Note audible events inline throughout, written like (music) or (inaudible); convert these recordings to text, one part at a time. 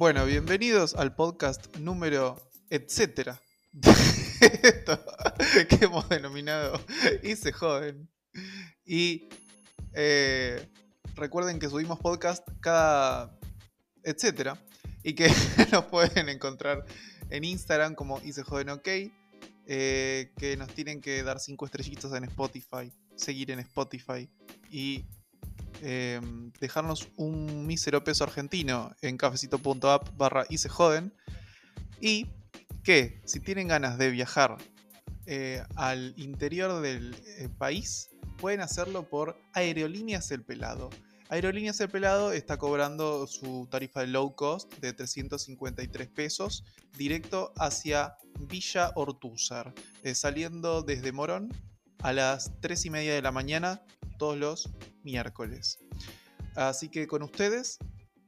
Bueno, bienvenidos al podcast número etcétera. Esto (laughs) que hemos denominado Y se joden. Y eh, recuerden que subimos podcast cada etcétera. Y que (laughs) nos pueden encontrar en Instagram como Y se joden ok. eh, que nos tienen que dar 5 estrellitas en Spotify. Seguir en Spotify. Y eh, dejarnos un mísero peso argentino en cafecito.app barra y se joden. Y que si tienen ganas de viajar eh, al interior del eh, país, pueden hacerlo por Aerolíneas El Pelado. Aerolíneas El Pelado está cobrando su tarifa de low cost de 353 pesos directo hacia Villa Ortúzar, saliendo desde Morón a las 3 y media de la mañana todos los miércoles. Así que con ustedes,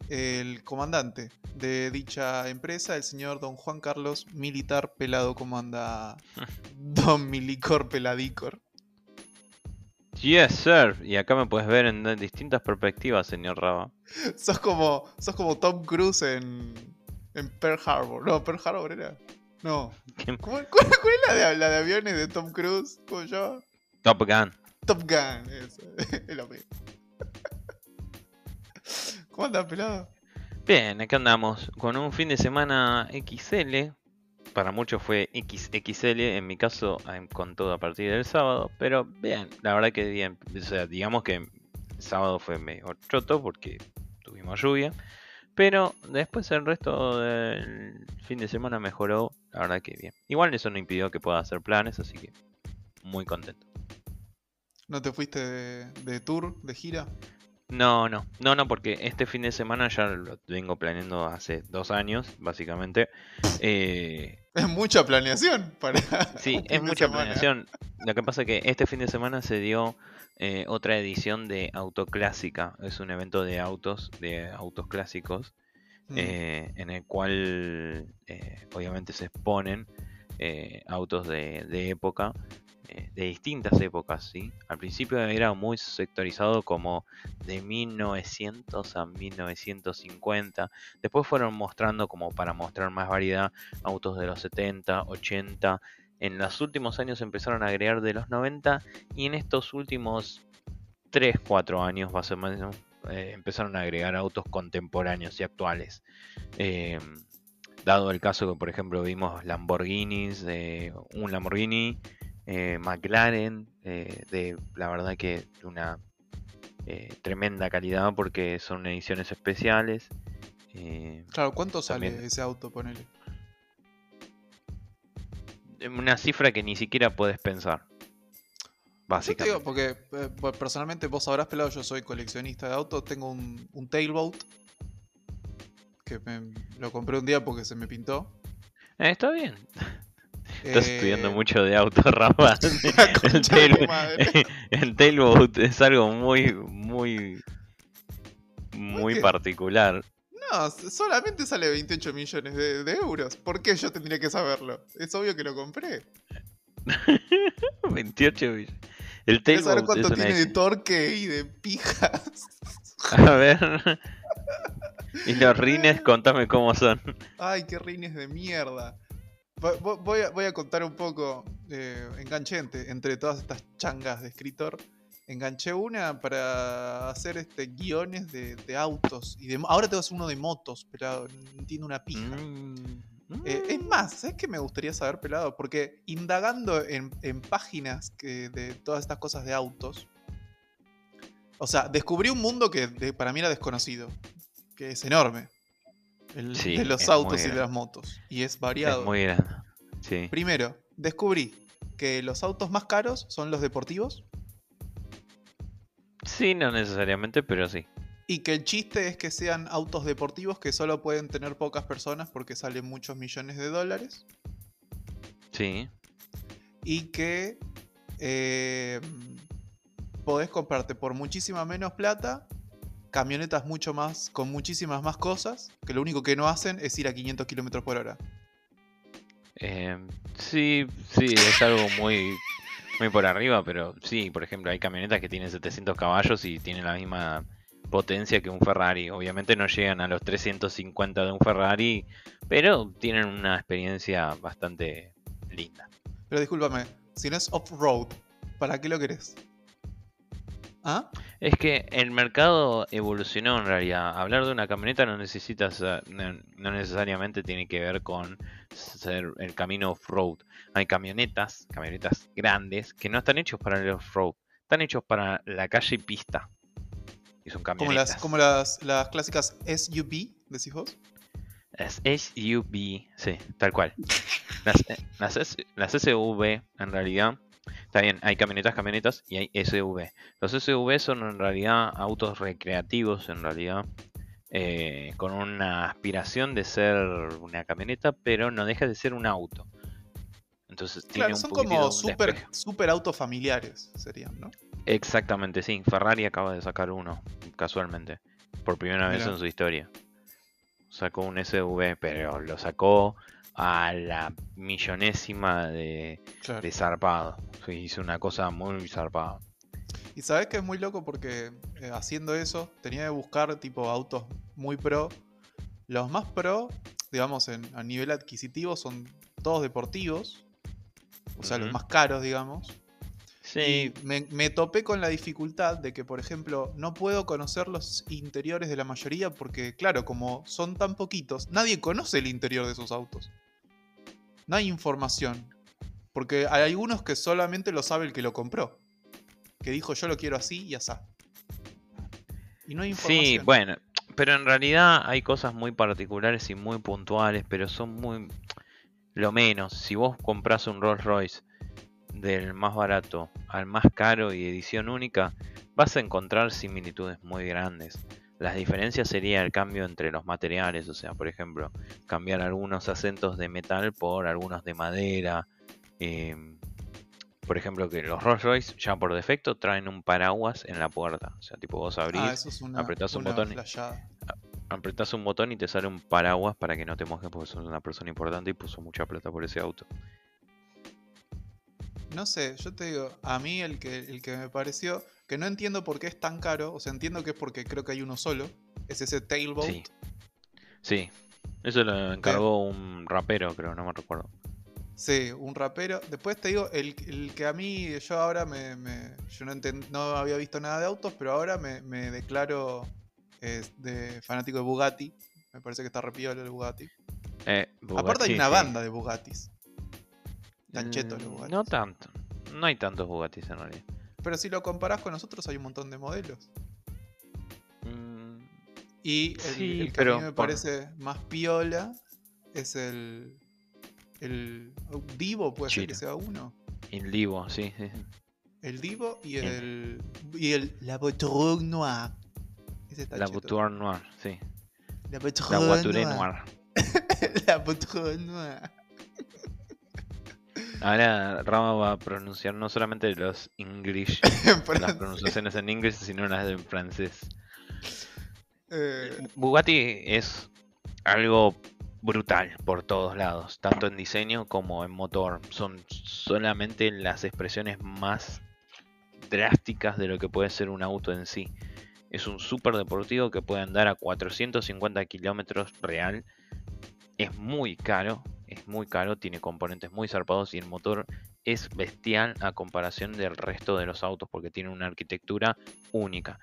el comandante de dicha empresa, el señor don Juan Carlos Militar Pelado, ¿cómo anda? (laughs) Don Milicor Peladicor. Yes, sir. Y acá me puedes ver en distintas perspectivas, señor Raba. (laughs) Sos como, sos como Tom Cruise en, en Pearl Harbor. No, Pearl Harbor era. No. (laughs) ¿Cuál, cuál- cuál es la de, la de aviones de Tom Cruise? ¿Cómo se llama? Top Gun. Top Gun, eso. (laughs) es lo mismo. (laughs) ¿Cómo andas, pelado? Bien, acá andamos con un fin de semana XL. Para muchos fue XXL, en mi caso con todo a partir del sábado. Pero bien, la verdad que bien. O sea, digamos que el sábado fue medio choto porque tuvimos lluvia. Pero después el resto del fin de semana mejoró, la verdad que bien. Igual eso no impidió que pueda hacer planes, así que muy contento. ¿No te fuiste de, de tour, de gira? No, no, no, no, porque este fin de semana ya lo vengo planeando hace dos años, básicamente. Eh, Es mucha planeación para. (laughs) sí, es mucha semana. planeación. Lo que pasa es que este fin de semana se dio eh, otra edición de Autoclásica. Es un evento de autos, de autos clásicos, Mm. eh, en el cual eh, obviamente se exponen autos de, de época, de distintas épocas, ¿sí? Al principio era muy sectorizado como de 1900 a 1950, después fueron mostrando como para mostrar más variedad autos de los 70, 80, en los últimos años empezaron a agregar de los 90 y en estos últimos 3, 4 años más o menos eh, empezaron a agregar autos contemporáneos y actuales. Eh, dado el caso que, por ejemplo, vimos Lamborghinis, eh, un Lamborghini, eh, McLaren, eh, de la verdad que de una eh, tremenda calidad porque son ediciones especiales. Claro, ¿cuánto sale ese auto, ponele? una cifra que ni siquiera puedes pensar. Yo te Básicamente. digo, porque pues, personalmente vos sabrás, pelado, yo soy coleccionista de autos, tengo un, un tailboat que me- lo compré un día porque se me pintó. Eh, está bien. Estás Eh, estudiando mucho de auto, (laughs) Rafa. (laughs) el, tail- el tailboat es algo muy, muy, muy particular. No, solamente sale 28 millones de, de euros. ¿Por qué yo tendría que saberlo? Es obvio que lo compré. (laughs) 28 billones. El ¿Quieres saber es cuánto una tiene de torque y de pijas? A ver. y los rines, contame cómo son. Ay, qué rines de mierda. Vo- vo- Voy a, voy a contar un poco, eh, enganché entre, todas estas changas de escritor. Enganché una para hacer este guiones de, de autos. y de, Ahora tengo que uno de motos, pero entiendo una pija. Mm, Eh, es más, ¿sabes qué me gustaría saber, pelado? Porque indagando en, en páginas que, de todas estas cosas de autos, o sea, descubrí un mundo que de- para mí era desconocido, que es enorme. El Sí, de los autos y de las motos. Y es Es variado. muy grande. Sí. Primero, descubrí que los autos más caros son los deportivos Sí, no necesariamente, pero sí. y que el chiste es que sean autos deportivos que solo pueden tener pocas personas porque salen muchos millones de dólares. Sí. y que eh, podés comprarte por muchísima menos plata camionetas mucho más con muchísimas más cosas que lo único que no hacen es ir a 500 kilómetros por hora. Eh, sí, sí, es algo muy, muy por arriba, pero sí, por ejemplo, hay camionetas que tienen 700 caballos y tienen la misma potencia que un Ferrari. Obviamente no llegan a los 350 de un Ferrari, pero tienen una experiencia bastante linda. Pero discúlpame, si no es off-road, ¿para qué lo querés? ¿Ah? Es que el mercado evolucionó en realidad. Hablar de una camioneta no necesitas, no, no necesariamente tiene que ver con ser el camino off-road. Hay camionetas, camionetas grandes, que no están hechos para el off-road, están hechos para la calle y pista. Y son Como las, como las, las clásicas SUV, decís vos. Las SUV, sí, tal cual. Las, eh, las, las SUV, en realidad, está bien, hay camionetas, camionetas y hay SUV. Los SUV son en realidad autos recreativos, en realidad, eh, con una aspiración de ser una camioneta, pero no deja de ser un auto. Entonces claro, son como super, super autos familiares, serían, ¿no? Exactamente, sí. Ferrari acaba de sacar uno, casualmente, por primera vez en su historia. Sacó un SUV, pero lo sacó a la millonésima de, de zarpado. hizo una cosa muy zarpada. Y sabes que es muy loco porque eh, haciendo eso tenía que buscar tipo autos muy pro. Los más pro, digamos, en, a nivel adquisitivo son todos deportivos. O sea, los más caros, digamos. Sí. me, topé con la dificultad de que, por ejemplo, no puedo conocer los interiores de la mayoría porque, claro, como son tan poquitos, nadie conoce el interior de esos autos. No hay información. Porque hay algunos que solamente lo sabe el que lo compró. Que dijo yo lo quiero así y así. Y no hay información. Sí, bueno, pero en realidad hay cosas muy particulares y muy puntuales, pero son muy... Lo menos, si vos compras un Rolls Royce del más barato al más caro y edición única, vas a encontrar similitudes muy grandes. Las diferencias sería el cambio entre los materiales, o sea, por ejemplo, cambiar algunos acentos de metal por algunos de madera. Em, por ejemplo, que los Rolls Royce ya por defecto traen un paraguas en la puerta. O sea, tipo vos abrís, ah, apretás un botón. Apretás un botón y te sale un paraguas para que no te mojes porque sos una persona importante y puso mucha plata por ese auto. No sé, yo te digo, a mí el que, el que me pareció, que no entiendo por qué es tan caro, o sea, entiendo que es porque creo que hay uno solo, es ese Tailboat. Sí, sí. eso lo encargó un rapero, creo, no me recuerdo. Sí, un rapero. Después te digo, el, que a mí, yo ahora me. yo no, no había visto nada de autos, pero ahora me, declaro de fanático de Bugatti. Me parece que está repío el Bugatti. Eh, Aparte hay una banda de Bugattis. Mm, no tanto. No hay tantos Bugattis en realidad. Pero si lo comparás con nosotros, hay un montón de modelos. Mm, y el, que a mí me parece más piola es el. El Divo, puede ser que sea uno. El Divo, sí, El Divo y el. Y el La Bouture Noir. la Bouture Noir, sí. La Bouture Noir. Noir. la Bouture Noir. (laughs) Ahora Rama va a pronunciar no solamente los English, (laughs) las pronunciaciones en inglés, sino las en francés. Eh. Bugatti es algo brutal por todos lados, tanto en diseño como en motor. Son solamente las expresiones más drásticas de lo que puede ser un auto en sí. Es un super deportivo que puede andar a 450 kilómetros real. Es muy caro, es muy caro, tiene componentes muy zarpados y el motor es bestial a comparación del resto de los autos porque tiene una arquitectura única.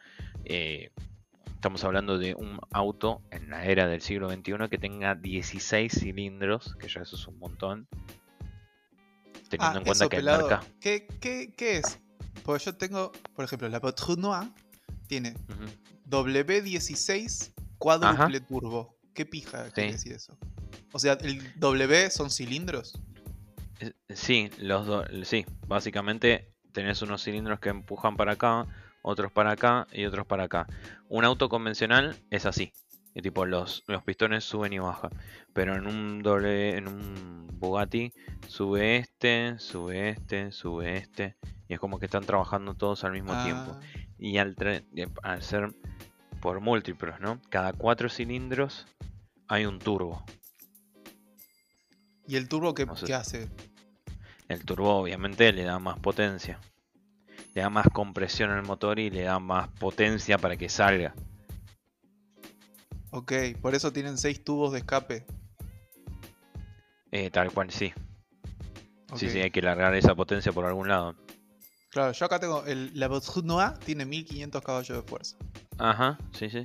Eh, estamos hablando de un auto en la era del siglo XXI que tenga 16 cilindros, que ya eso es un montón. Teniendo ah, en cuenta que el marca... ¿Qué, qué, es? Porque yo tengo, por ejemplo, la Patrouille tiene W16 cuádruple turbo. ¿Qué pija quiere decir eso? O sea, ¿el W son cilindros? Eh, sí, los sí, básicamente tenés unos cilindros que empujan para acá, otros para acá y otros para acá. Un auto convencional es así. Y tipo los, los pistones suben y bajan. Pero en un doble, en un Bugatti sube este, sube este, sube este. Y es como que están trabajando todos al mismo tiempo. Ah. Y al, al ser por múltiplos, ¿no? Cada cuatro cilindros hay un turbo. ¿Y el turbo qué, hace? El turbo obviamente le da más potencia. Le da más compresión al motor y le da más potencia para que salga. Ok, por eso tienen seis tubos de escape. Eh, tal cual, sí. Sí, sí, hay que largar esa potencia por algún lado. Claro, yo acá tengo el, la Noir tiene 1500 caballos de fuerza. Ajá, sí, sí.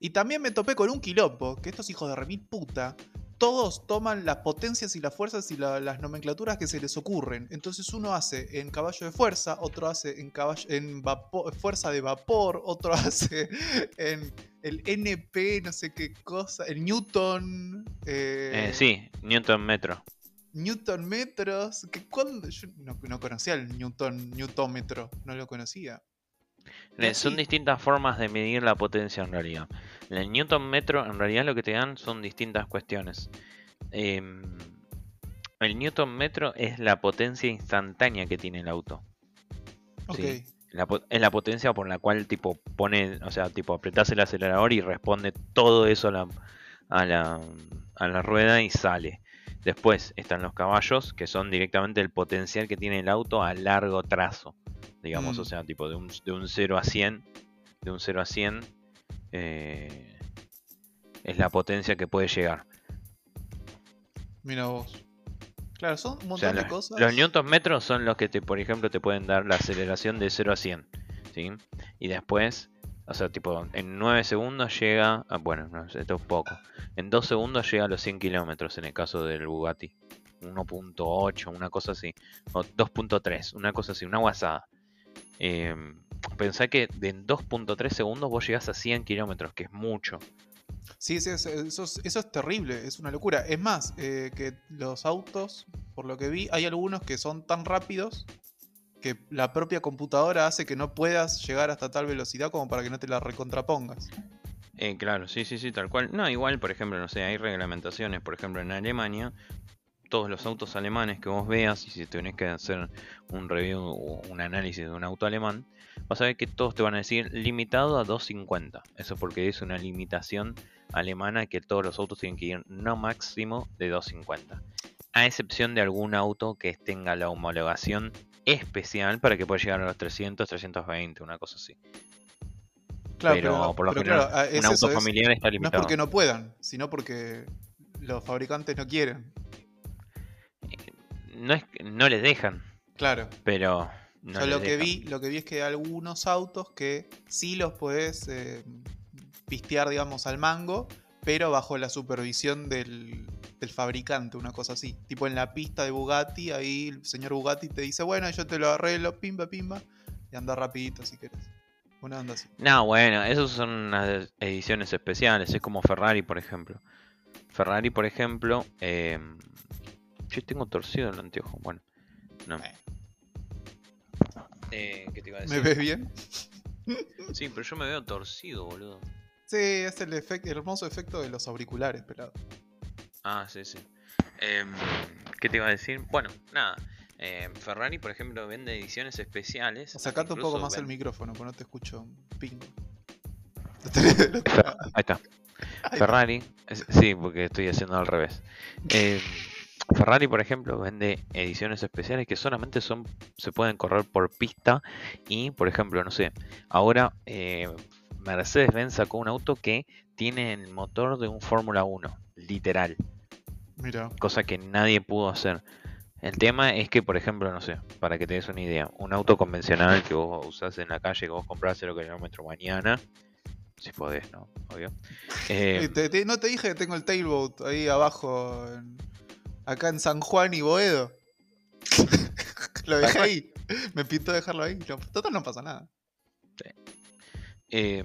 Y también me topé con un quilombo, que estos hijos de remil puta, todos toman las potencias y las fuerzas y la- las nomenclaturas que se les ocurren. Entonces uno hace en caballo de fuerza, otro hace en, caballo, en vapo- fuerza de vapor, otro (laughs) hace en el NP, no sé qué cosa, el Newton. eh, Eh, sí, Newton metro. Newton metros. Que cuando yo no, no conocía el Newton Newtómetro, no lo conocía. Son distintas formas de medir la potencia en realidad. El Newton metro en realidad lo que te dan son distintas cuestiones. Em, el Newton metro es la potencia instantánea que tiene el auto. Ok. Sí. La es la potencia por la cual tipo pone, o sea, tipo apretás el acelerador y responde todo eso a la, a la, a la rueda y sale. Después están los caballos, que son directamente el potencial que tiene el auto a largo trazo. Digamos, Mm. o sea, tipo de un, de un 0 a 100. De un 0 a 100. eh, es la potencia que puede llegar. Mira vos. Claro, son un O sea, montón de los, cosas. los newton metros son los que, te, por ejemplo, te pueden dar la aceleración de 0 a 100. ¿sí? Y después, o sea, tipo, en 9 segundos llega. ah, bueno, no esto es poco. En 2 segundos llega a los 100 kilómetros en el caso del Bugatti. 1.8, una cosa así. O 2.3, una cosa así, una guasada. Eh, pensá que en 2.3 segundos vos llegás a 100 kilómetros, que es mucho. Sí, sí, eso, eso es, eso es terrible, es una locura. Es más, eh, que los autos, por lo que vi, hay algunos que son tan rápidos que la propia computadora hace que no puedas llegar hasta tal velocidad como para que no te la recontrapongas. Eh, claro, sí, sí, sí, tal cual. No, igual, por ejemplo, no sé, hay reglamentaciones, por ejemplo, en Alemania, todos los autos alemanes que vos veas, y si tenés que hacer un review o un análisis de un auto alemán, vas a ver que todos te van a decir limitado a 250. Eso porque es una limitación alemana que todos los autos tienen que ir no máximo de 250. A excepción de algún auto que tenga la homologación especial para que pueda llegar a los 300, 320, una cosa así. Claro, pero, por lo pero general, claro, ah, es un auto es- familiar está no es limitado. porque no puedan, sino porque los fabricantes no quieren. No es que- no les dejan, Claro. pero no lo que vi, lo que vi es que hay algunos autos que sí los podés eh, pistear, digamos, al mango, pero bajo la supervisión del, del fabricante, una cosa así. Tipo en la pista de Bugatti, ahí el señor Bugatti te dice, bueno, yo te lo arreglo, pimba, pimba, y anda rapidito si querés. Una onda así. No, bueno, esos son unas ediciones especiales, es como Ferrari, por ejemplo. Ferrari, por ejemplo, eh, yo tengo torcido el anteojo, bueno, no. Eh. Eh, ¿Qué te iba a ¿Me decir? ves bien? (laughs) Sí, pero yo me veo torcido, boludo. Sí, es el, efecto, el hermoso efecto de los auriculares, pelado. Ah, sí, sí. Em, ¿Qué te iba a decir? Bueno, nada. em, Ferrari, por ejemplo, vende ediciones especiales. Sacate un poco más el micrófono, porque no te escucho pingo. (laughs) Ahí está. Ferrari, sí, porque estoy haciendo al revés. (laughs) Eh, Ferrari, por ejemplo, vende ediciones especiales que solamente son se pueden correr por pista y, por ejemplo, no sé, ahora eh, Mercedes-Benz sacó un auto que tiene el motor de un Fórmula 1, literal, Mira, cosa que nadie pudo hacer. El tema es que, por ejemplo, no sé, para que te des una idea, un auto convencional que vos usás en la calle, que vos comprás 0 kilómetros mañana, si podés, ¿no? Obvio. (laughs) Eh, Eh, te- te- no te dije que tengo el tailboat ahí abajo, en- acá en San Juan y Boedo. (laughs) Lo dejé ahí. Me pintó dejarlo ahí. No, total no pasa nada. Eh,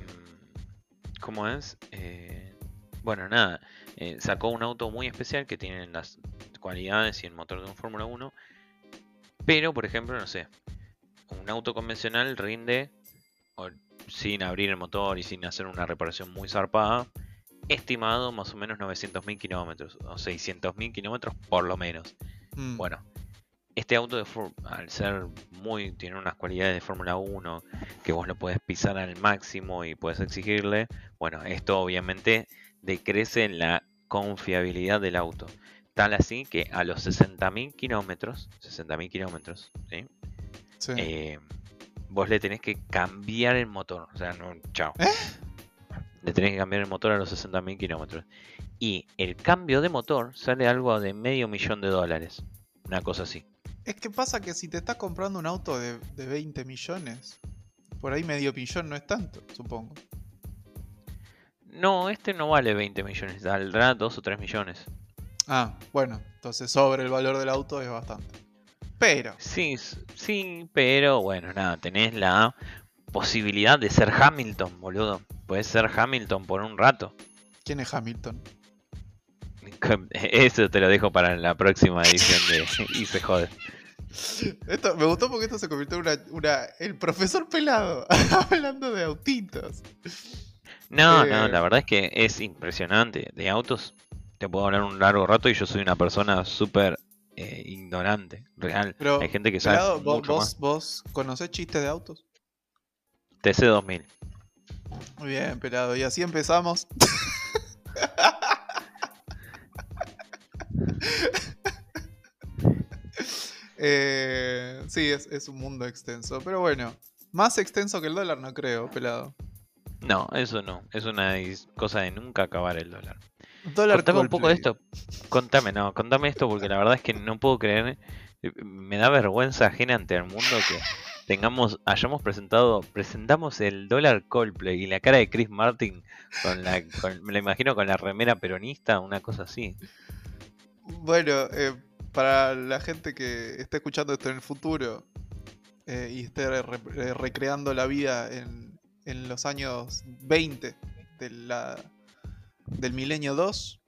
¿Cómo es? Eh, bueno, nada. eh, sacó un auto muy especial que tiene las cualidades y el motor de un Fórmula 1. Pero, por ejemplo, no sé. Un auto convencional rinde o- sin abrir el motor y sin hacer una reparación muy zarpada. Estimado más o menos 900.000 kilómetros o 600.000 kilómetros por lo menos. Mm, Bueno, este auto de al ser muy tiene unas cualidades de Fórmula 1 que vos lo puedes pisar al máximo y puedes exigirle, bueno, esto obviamente decrece la confiabilidad del auto. Tal así que a los 60.000 kilómetros, 60.000 kilómetros, ¿sí? sí. Eh, vos le tenés que cambiar el motor. O sea, no, chao. ¿Eh? Le tenés que cambiar el motor a los 60.000 kilómetros. Y el cambio de motor sale algo de medio millón de dólares. Una cosa así. Es que pasa que si te estás comprando un auto de, de 20 millones, por ahí medio millón no es tanto, supongo. No, este no vale 20 millones, valdrá 2 o 3 millones. Ah, bueno, entonces sobre el valor del auto es bastante. Pero. Sí, sí, pero bueno, nada, tenés la posibilidad de ser Hamilton, boludo. Puedes ser Hamilton por un rato. ¿Quién es Hamilton? (laughs) Eso te lo dejo para la próxima edición de (laughs) Y se jode. Esto, me gustó porque esto se convirtió en una, el profesor pelado (laughs) hablando de autitos. No, no, eh, la verdad es que es impresionante. De autos te puedo hablar un largo rato y yo soy una persona súper eh, ignorante, real. Hay gente que sabe. mucho vos, ¿Vos conocés chistes de autos? TC2000. Muy bien, pelado. Y así empezamos. (laughs) Eh, sí, es, un mundo extenso. Pero bueno, más extenso que el dólar no creo, pelado. No, eso no. Es una cosa de nunca acabar el dólar. Dólar contame un poco de esto. Contame, no, contame esto porque la verdad es que no puedo creer. Eh, me da vergüenza ajena ante el mundo que tengamos, hayamos presentado, presentamos el dólar Coldplay y la cara de Chris Martin con la, me lo imagino con la remera peronista, una cosa así. Bueno, eh, para la gente que esté escuchando esto en el futuro eh, y esté eh, recreando la vida en, en, los años 20 de la, del milenio 2,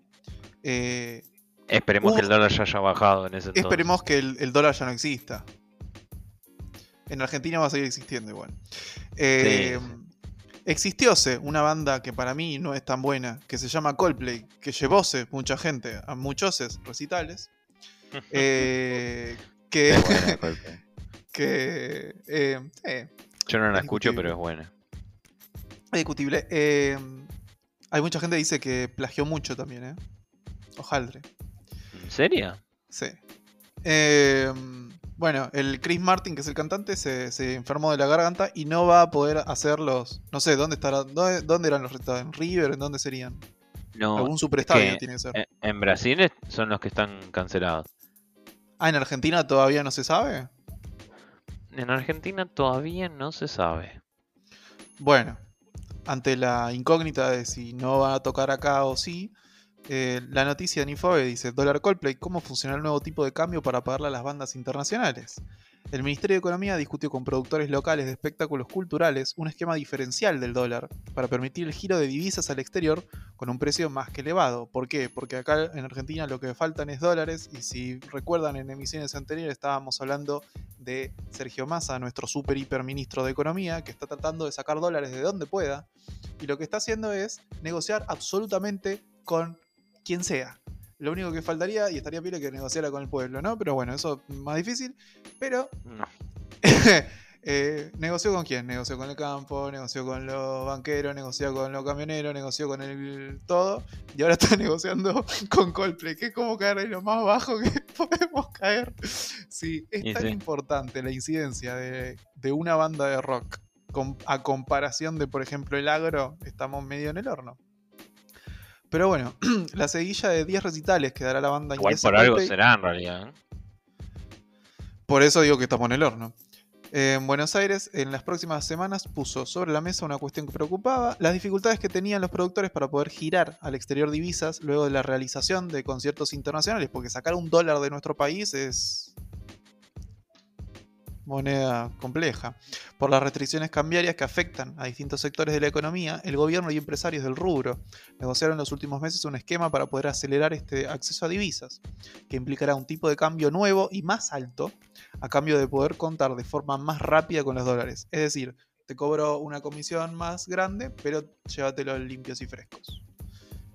esperemos que el dólar ya haya bajado en ese entonces. Esperemos que el dólar ya no exista. En Argentina va a seguir existiendo igual. Eh, Existióse una banda que para mí no es tan buena, que se llama Coldplay, que llevóse mucha gente a muchos recitales. (laughs) Eh, que. (laughs) que eh, Yo no la escucho, pero es buena. Es discutible. Hay mucha gente que dice que plagió mucho también, ¿eh? Ojaldre. ¿En serio? Sí. Eh, bueno, el Chris Martin, que es el cantante, se, enfermó de la garganta y no va a poder hacer los. No sé, ¿dónde estará? ¿Dónde, eran los recitales? ¿En River? ¿En dónde serían? No. Algún superestadio tiene que ser. En Brasil son los que están cancelados. Ah, ¿en Argentina todavía no se sabe? En Argentina todavía no se sabe. Bueno, ante la incógnita de si no va a tocar acá o sí, eh, la noticia de Infobe dice, dólar Coldplay, ¿cómo funciona el nuevo tipo de cambio para pagarle a las bandas internacionales? El Ministerio de Economía discutió con productores locales de espectáculos culturales un esquema diferencial del dólar para permitir el giro de divisas al exterior con un precio más que elevado. ¿Por qué? Porque acá en Argentina lo que faltan es dólares y si recuerdan en emisiones anteriores estábamos hablando de Sergio Massa, nuestro super hiper ministro de Economía, que está tratando de sacar dólares de donde pueda y lo que está haciendo es negociar absolutamente con quien sea. Lo único que faltaría, y estaría pile que negociara con el pueblo, ¿no? Pero bueno, eso es más difícil. Pero. (laughs) eh, ¿Negoció con quién? Negoció con el campo, negoció con los banqueros, negoció con los camioneros, negoció con el todo. Y ahora está (laughs) negociando con Coldplay, que es como caer en lo más bajo que (laughs) podemos caer. Sí, es tan importante la incidencia de, de, una banda de rock a comparación de, por ejemplo, el agro, estamos medio en el horno. Pero bueno, (clears throat) la seguilla de 10 recitales que dará la banda Igual por algo será en realidad. ¿eh? Por eso digo que estamos en el horno. En Buenos Aires, en las próximas semanas, puso sobre la mesa una cuestión que preocupaba, las dificultades que tenían los productores para poder girar al exterior divisas luego de la realización de conciertos internacionales, porque sacar un dólar de nuestro país es moneda compleja. Por las restricciones cambiarias que afectan a distintos sectores de la economía, el gobierno y empresarios del rubro negociaron en los últimos meses un esquema para poder acelerar este acceso a divisas, que implicará un tipo de cambio nuevo y más alto, a cambio de poder contar de forma más rápida con los dólares. Es decir, te cobro una comisión más grande, pero llévatelos limpios y frescos.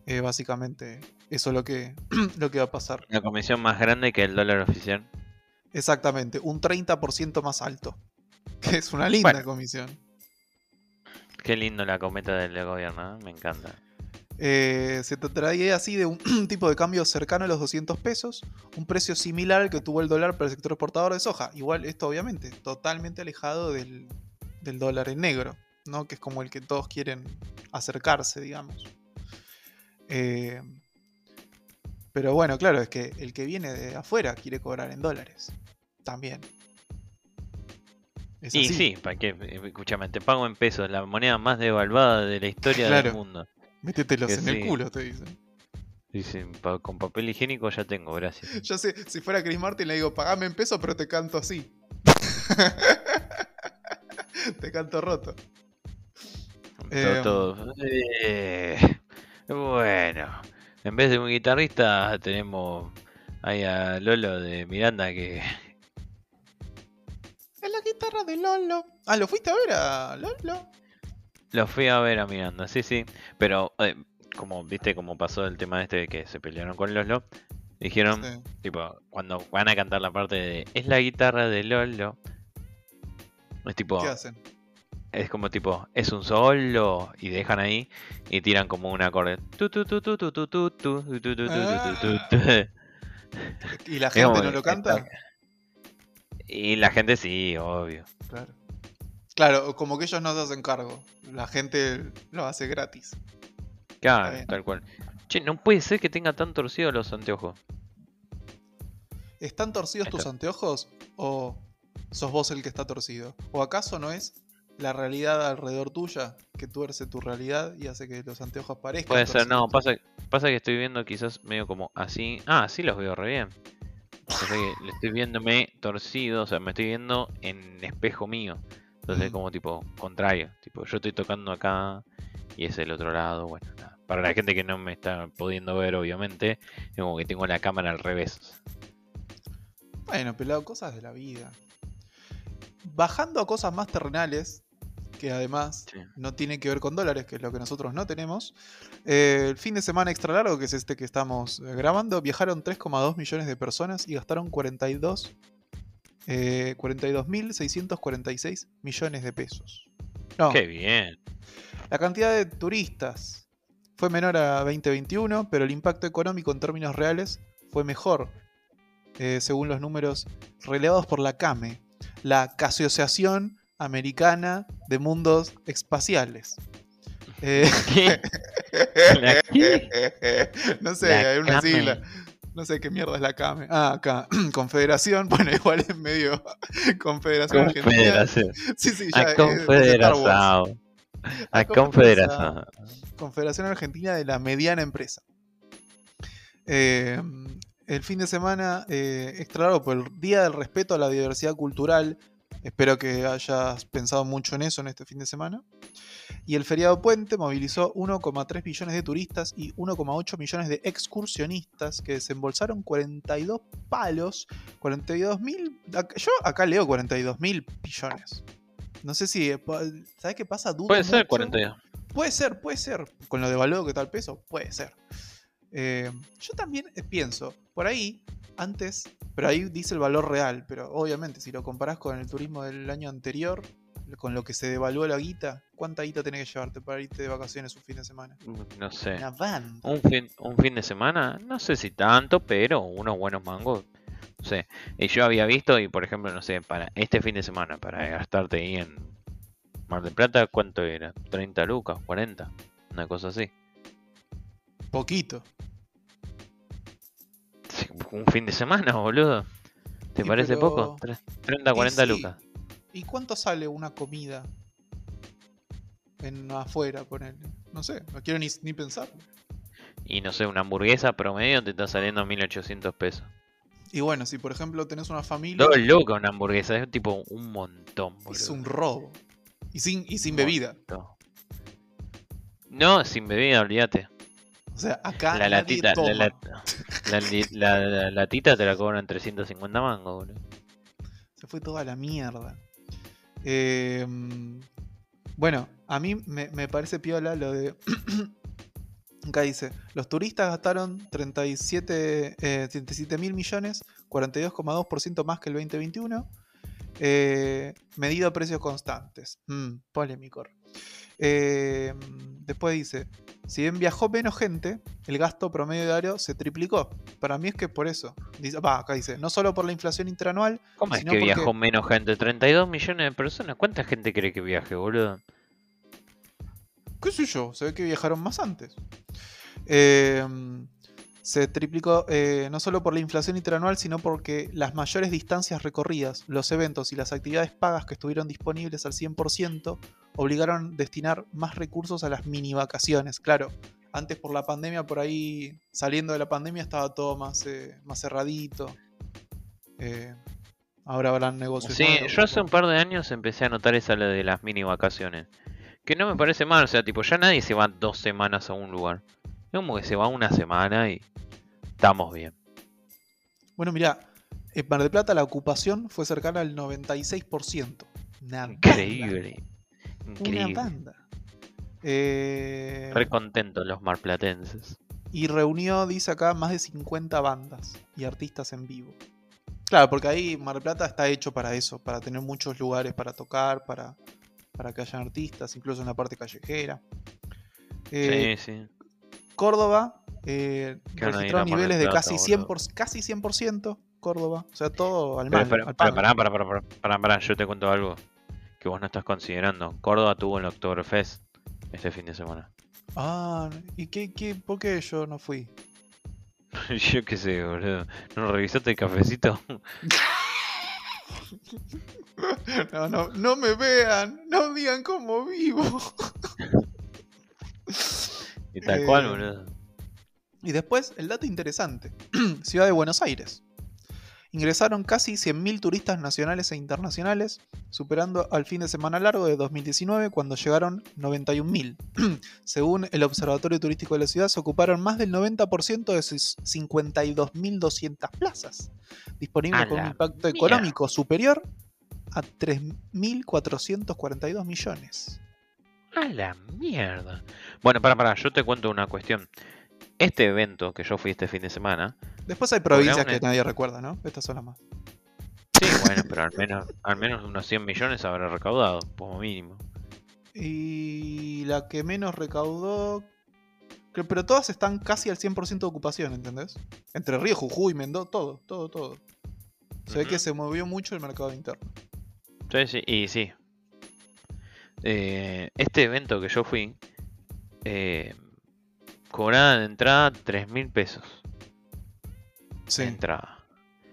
Eh, básicamente, eso es lo que, (clears throat) lo que va a pasar. Una comisión más grande que el dólar oficial. Exactamente, un 30% más alto. (laughs) Que es una linda comisión. Qué lindo la cometa del gobierno, ¿eh? me encanta. Eh, se trataría así de un (clears throat) tipo de cambio cercano a los 200 pesos, un precio similar al que tuvo el dólar para el sector exportador de soja. Igual esto obviamente totalmente alejado del, del dólar en negro, ¿no? que es como el que todos quieren acercarse, digamos. Eh, pero bueno, claro, es que el que viene de afuera quiere cobrar en dólares. También. Es y sí, ¿para qué? Escúchame, te pago en pesos, la moneda más devaluada de la historia del mundo. Métetelos en el culo, te dicen. Dicen, con papel higiénico ya tengo, gracias. (laughs) Yo sé, si fuera Chris Martin le digo, pagame en pesos, pero te canto así. (laughs) te canto roto. Todo, em, eh, bueno, en vez de un guitarrista tenemos ahí a Lolo de Miranda que... Es la guitarra de Lolo. Ah, ¿lo fuiste a ver a Lolo? Lo fui a ver a Miranda, sí, sí. Pero, eh, como viste cómo pasó el tema este de que se pelearon con Lolo, dijeron, tipo, cuando van a cantar la parte de es la guitarra de Lolo, es tipo... ¿Qué hacen? Es como tipo, es un solo y dejan ahí y tiran como un acorde. ¿Y la gente no lo canta? Y la gente sí, obvio. Claro. Claro, como que ellos no se hacen cargo. La gente lo hace gratis. Claro, tal cual. Che, no puede ser que tenga tan torcidos los anteojos. ¿Están torcidos tus anteojos o sos vos el que está torcido? ¿O acaso no es la realidad alrededor tuya que tuerce tu realidad y hace que los anteojos parezcan. Puede ser, no, pasa, pasa que estoy viendo quizás medio como así. Ah, sí los veo re bien. Le estoy viéndome torcido, o sea, me estoy viendo en espejo mío. Entonces, como tipo contrario. Tipo, yo estoy tocando acá y es el otro lado. Bueno, nada. Para la gente que no me está pudiendo ver, obviamente, es como que tengo la cámara al revés. Bueno, pelado, cosas de la vida. Bajando a cosas más terrenales, que además no tiene que ver con dólares, que es lo que nosotros no tenemos. Eh, el fin de semana extra largo, que es este que estamos eh, grabando, viajaron 3,2 millones de personas y gastaron 42 42.646 eh, millones de pesos. ¡Qué bien! La cantidad de turistas fue menor a 2021, pero el impacto económico en términos reales fue mejor, según los números relevados por la CAME, la Asociación americana de mundos espaciales. Eh, (laughs) (laughs) no sé, hay una sigla. No sé qué mierda es la CAME. Ah, acá. (clears throat) Confederación. (laughs) Bueno, igual es medio. Confederación Argentina. Sí, sí, ya. A Confederación. A Confederación. Confederación Argentina de la Mediana Empresa. Eh, el fin de semana, eh, extra por el Día del Respeto a la Diversidad Cultural Espero que hayas pensado mucho en eso en este fin de semana. Y el feriado puente movilizó 1,3 millones de turistas y 1,8 millones de excursionistas que desembolsaron 42 palos, 42 mil. Yo acá leo 42 mil billones. No sé si. Eh, ¿Sabes qué pasa? puede ser 42. Puede ser, puede ser. Con lo devaluado que está el peso, puede ser. Eh, yo también eh, pienso, por ahí, antes, pero ahí dice el valor real, pero obviamente si lo comparás con el turismo del año anterior, con lo que se devaluó la guita, ¿cuánta guita tenés que llevarte para irte de vacaciones un fin de semana? Mm, no sé. Un fin, un fin de semana, no sé si tanto, pero unos buenos mangos. No sé. Y yo había visto, y por ejemplo, no sé, para este fin de semana, para gastarte ahí en Mar del Plata, ¿cuánto era? ¿30 lucas? ¿40? Una cosa así. Poquito un fin de semana, boludo. ¿Te parece poco? 30, 40 lucas. ¿Y cuánto sale una comida en afuera, ponerle? No sé, no quiero ni, ni pensar. Y no sé, una hamburguesa promedio te está saliendo 1800 pesos. Y bueno, si por ejemplo tenés una familia. Dos lucas una hamburguesa, es tipo un montón, boludo. Es un robo. Y sin, y sin bebida. No, sin bebida, olvídate. O sea, acá la latita, La, la, latita te la cobran 350 mangos, boludo. Se fue toda la mierda. Em, bueno, a mí me, parece piola lo de. (coughs) Acá dice: Los turistas gastaron 37 eh, mil millones, 42,2% más que el 2021. Eh, medido a precios constantes. Mm, polémico. Eh, después dice, si bien viajó menos gente, el gasto promedio diario se triplicó. Para mí es que por eso. Dice, acá dice, no solo por la inflación interanual. ¿Cómo es que viajó menos gente? 32 millones de personas. ¿Cuánta gente cree que viaje, boludo? qué sé yo, se ve que viajaron más antes. Eh, se triplicó eh, no solo por la inflación interanual, sino porque las mayores distancias recorridas, los eventos y las actividades pagas que estuvieron disponibles al 100% obligaron a destinar más recursos a las mini vacaciones. Claro, antes por la pandemia, por ahí saliendo de la pandemia estaba todo más, eh, más cerradito. Eh, ahora habrán negocios. Sí, nuevos, yo hace un par de años empecé a notar esa de las mini vacaciones. Que no me parece mal, o sea, tipo, ya nadie se va dos semanas a un lugar. Es como que se va una semana y estamos bien. Bueno, mira, en Mar del Plata la ocupación fue cercana al 96%. Una Increíble. banda, Una Increíble. banda. Eh, Re contentos los marplatenses. y reunió, dice acá, más de 50 bandas y artistas en vivo. Claro, porque ahí Mar del Plata está hecho para eso, para tener muchos lugares para tocar, para, para que hayan artistas, incluso en la parte callejera. Eh, sí, sí. Córdoba eh, registró Mar niveles de casi boludo. 100%, casi 100%, Córdoba. O sea, todo al pará, pará, pará, pará, pará, yo te cuento algo que vos no estás considerando. Córdoba tuvo el Oktoberfest este fin de semana. Ah, ¿y qué, qué, por qué yo no fui? (laughs) yo qué sé, boludo. ¿No revisaste el cafecito? (laughs) No, no, no me vean, no digan cómo vivo. Y tal cual, Eh, boludo. Y después, el dato interesante. (clears throat) Ciudad de Buenos Aires. Ingresaron casi 100.000 turistas nacionales e internacionales, superando al fin de semana largo de 2019 cuando llegaron 91.000. (clears throat) Según el Observatorio Turístico de la ciudad, se ocuparon más del 90% de sus 52.200 plazas, disponibles con un impacto económico superior a 3.442 millones. A la mierda. Bueno, para, para, yo te cuento una cuestión. Este evento que yo fui este fin de semana, Después hay provincias que nadie recuerda, ¿no? Estas son las más. sí, bueno, pero al menos, al menos unos 100 millones habrá recaudado, como mínimo. Y la que menos recaudó. Pero todas están casi al 100% de ocupación, ¿entendés? Entre Río, Jujuy, Mendoza, todo, todo, todo. Se ve que se movió mucho el mercado interno. Sí, sí, y sí. Eh, este evento que yo fui, eh, cobraba de entrada 3 mil pesos. Sí, De entrada.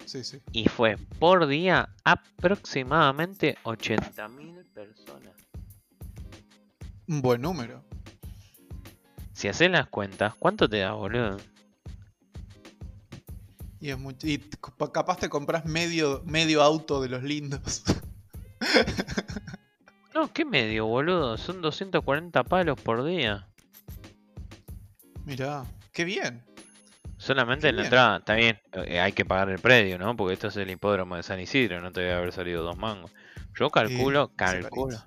sí, sí. Y fue por día aproximadamente 80 mil personas. Un buen número. Si haces las cuentas, ¿cuánto te da, boludo? Y, es muy- y capaz te compras medio, medio auto de los lindos. (laughs) No, ¿qué medio, boludo? Son 240 palos por día. Mirá, qué bien. Solamente Qué en la bien. entrada, está bien, eh, hay que pagar el predio, ¿no? Porque esto es el hipódromo de San Isidro, no te debe haber salido dos mangos. Yo calculo, calculo,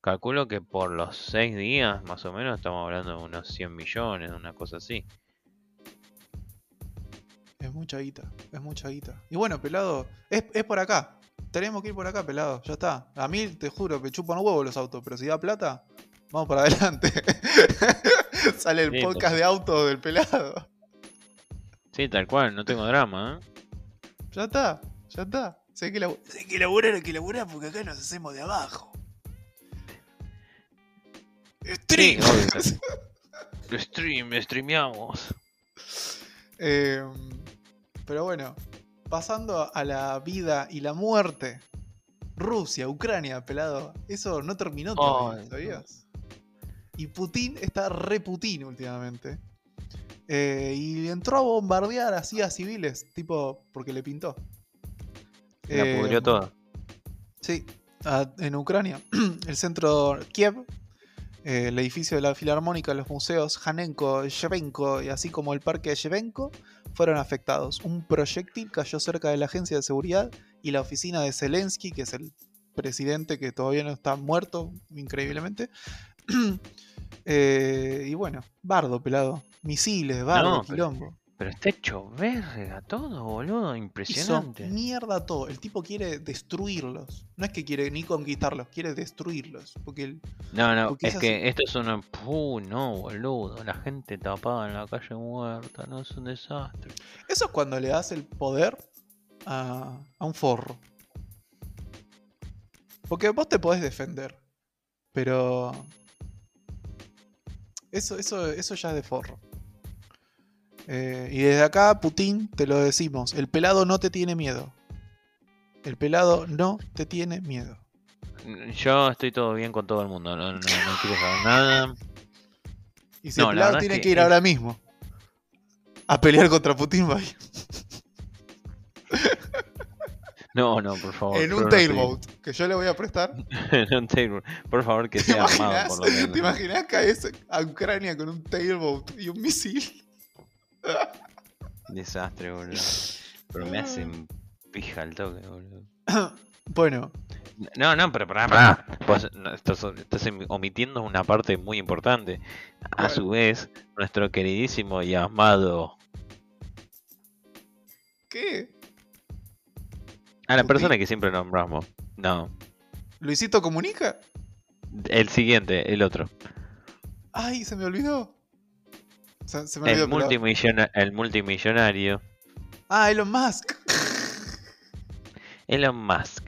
calculo que por los seis días, más o menos, estamos hablando de unos 100 millones, una cosa así. Es mucha guita, es mucha guita. Y bueno, pelado, es, es por acá. Tenemos que ir por acá, pelado. Ya está. A mí, te juro, me chupan huevo los autos, pero si da plata, vamos para (laughs) adelante. Sale el Sí, podcast de autos del pelado. Sí, tal cual, no tengo drama, ¿eh? Ya está, ya está. Sé que, labu- sé que laburar, hay que laburar porque acá nos hacemos de abajo. Stream. Sí. Stream, (laughs) streameamos. Eh, pero bueno, pasando a la vida y la muerte. Rusia, Ucrania, pelado. Eso no terminó todavía, ¿sabías? Y Putin está re Putin últimamente. Eh, y entró a bombardear así a civiles, tipo, porque le pintó. La Eh, pudrió toda. Sí, a- en Ucrania. (clears throat) el centro Kiev, eh, el edificio de la Filarmónica, los museos Hanenko, Shevchenko y así como el parque de Shevchenko fueron afectados. Un proyectil cayó cerca de la agencia de seguridad y la oficina de Zelensky, que es el presidente que todavía no está muerto, increíblemente. (clears throat) Eh, y bueno, bardo pelado. Misiles, bardo, No, quilombo. Pero está hecho verga todo, boludo. Hizo Impresionante. mierda todo. El tipo quiere destruirlos. No es que quiere ni conquistarlos, quiere destruirlos. Porque el- No, no, porque es que esto es una. Puh, no, boludo. La gente tapada en la calle muerta, no es un desastre. eso es cuando le das el poder a, a un forro. Porque vos te podés defender. Pero. Eso, eso, eso ya es de forro. Eh, y desde acá, Putin, te lo decimos. El pelado no te tiene miedo. El pelado no te tiene miedo. Yo estoy todo bien con todo el mundo, no, no, no quiero saber nada. Y si No, el la pelado tiene es que, que ir es- ahora mismo a pelear contra Putin, (laughs) vaya. No, no, por favor. en un no tailboat que yo le voy a prestar. (laughs) en un tailboat. Por favor, que ¿Te sea armado por lo menos. ¿Te imaginas caes a Ucrania con un tailboat y un misil? (laughs) Desastre, boludo. Pero me hacen pija el toque, boludo. (coughs) bueno, No, no, pero pará, pará. Vos no, estás, estás em- omitiendo una parte muy importante. A su vez, nuestro queridísimo y amado. ¿qué? A la ¿Putin? persona que siempre nombramos. No. ¿Luisito comunica? El siguiente, el otro. Ay, se me olvidó. Se, se me El, pero- multimillona- el multimillonario. Ah, Elon Musk. Elon Musk.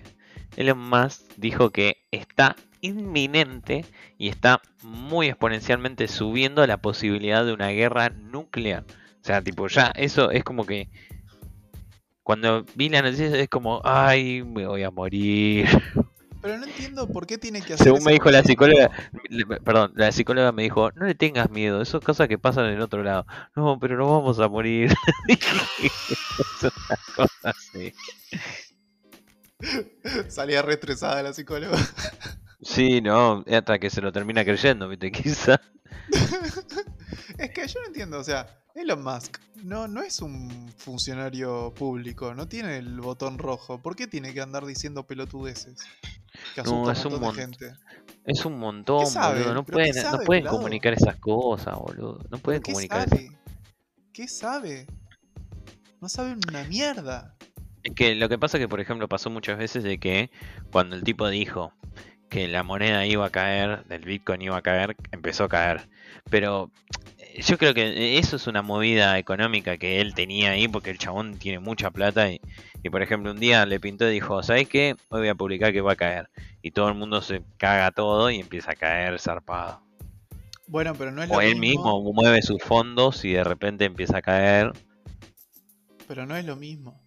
Elon Musk dijo que está inminente y está muy exponencialmente subiendo la posibilidad de una guerra nuclear. O sea, tipo, ya eso es como que cuando vi la noticia es como, ay, me voy a morir. (laughs) Pero no entiendo por qué tiene que hacer Según me dijo la psicóloga, perdón, la psicóloga me dijo, no le tengas miedo, eso es cosas que pasan en el otro lado. No, pero no vamos a morir. (laughs) es una cosa así. (laughs) Salía re estresada la psicóloga. Sí, no, hasta que se lo termina creyendo, viste, (laughs) quizá. Es que yo no entiendo, o sea, Elon Musk no, no es un funcionario público, no tiene el botón rojo. ¿Por qué tiene que andar diciendo pelotudeces? Que No, es un un montón gente. Es un montón, boludo. No ¿Pero qué pueden, no sabe, pueden pelado? comunicar esas cosas, boludo. No pueden ¿Pero ¿Qué comunicar esas sabe? ¿Qué sabe? No sabe una mierda. Es que lo que pasa es que, por ejemplo, pasó muchas veces de que cuando el tipo dijo que la moneda iba a caer, del Bitcoin iba a caer, empezó a caer. Pero yo creo que eso es una movida económica que él tenía ahí porque el chabón tiene mucha plata y, y, por ejemplo, un día le pintó y dijo, ¿sabes qué? Hoy voy a publicar que va a caer. Y todo el mundo se caga todo y empieza a caer zarpado. Bueno, pero no es lo O él mismo. mismo mueve sus fondos y de repente empieza a caer. Pero no es lo mismo.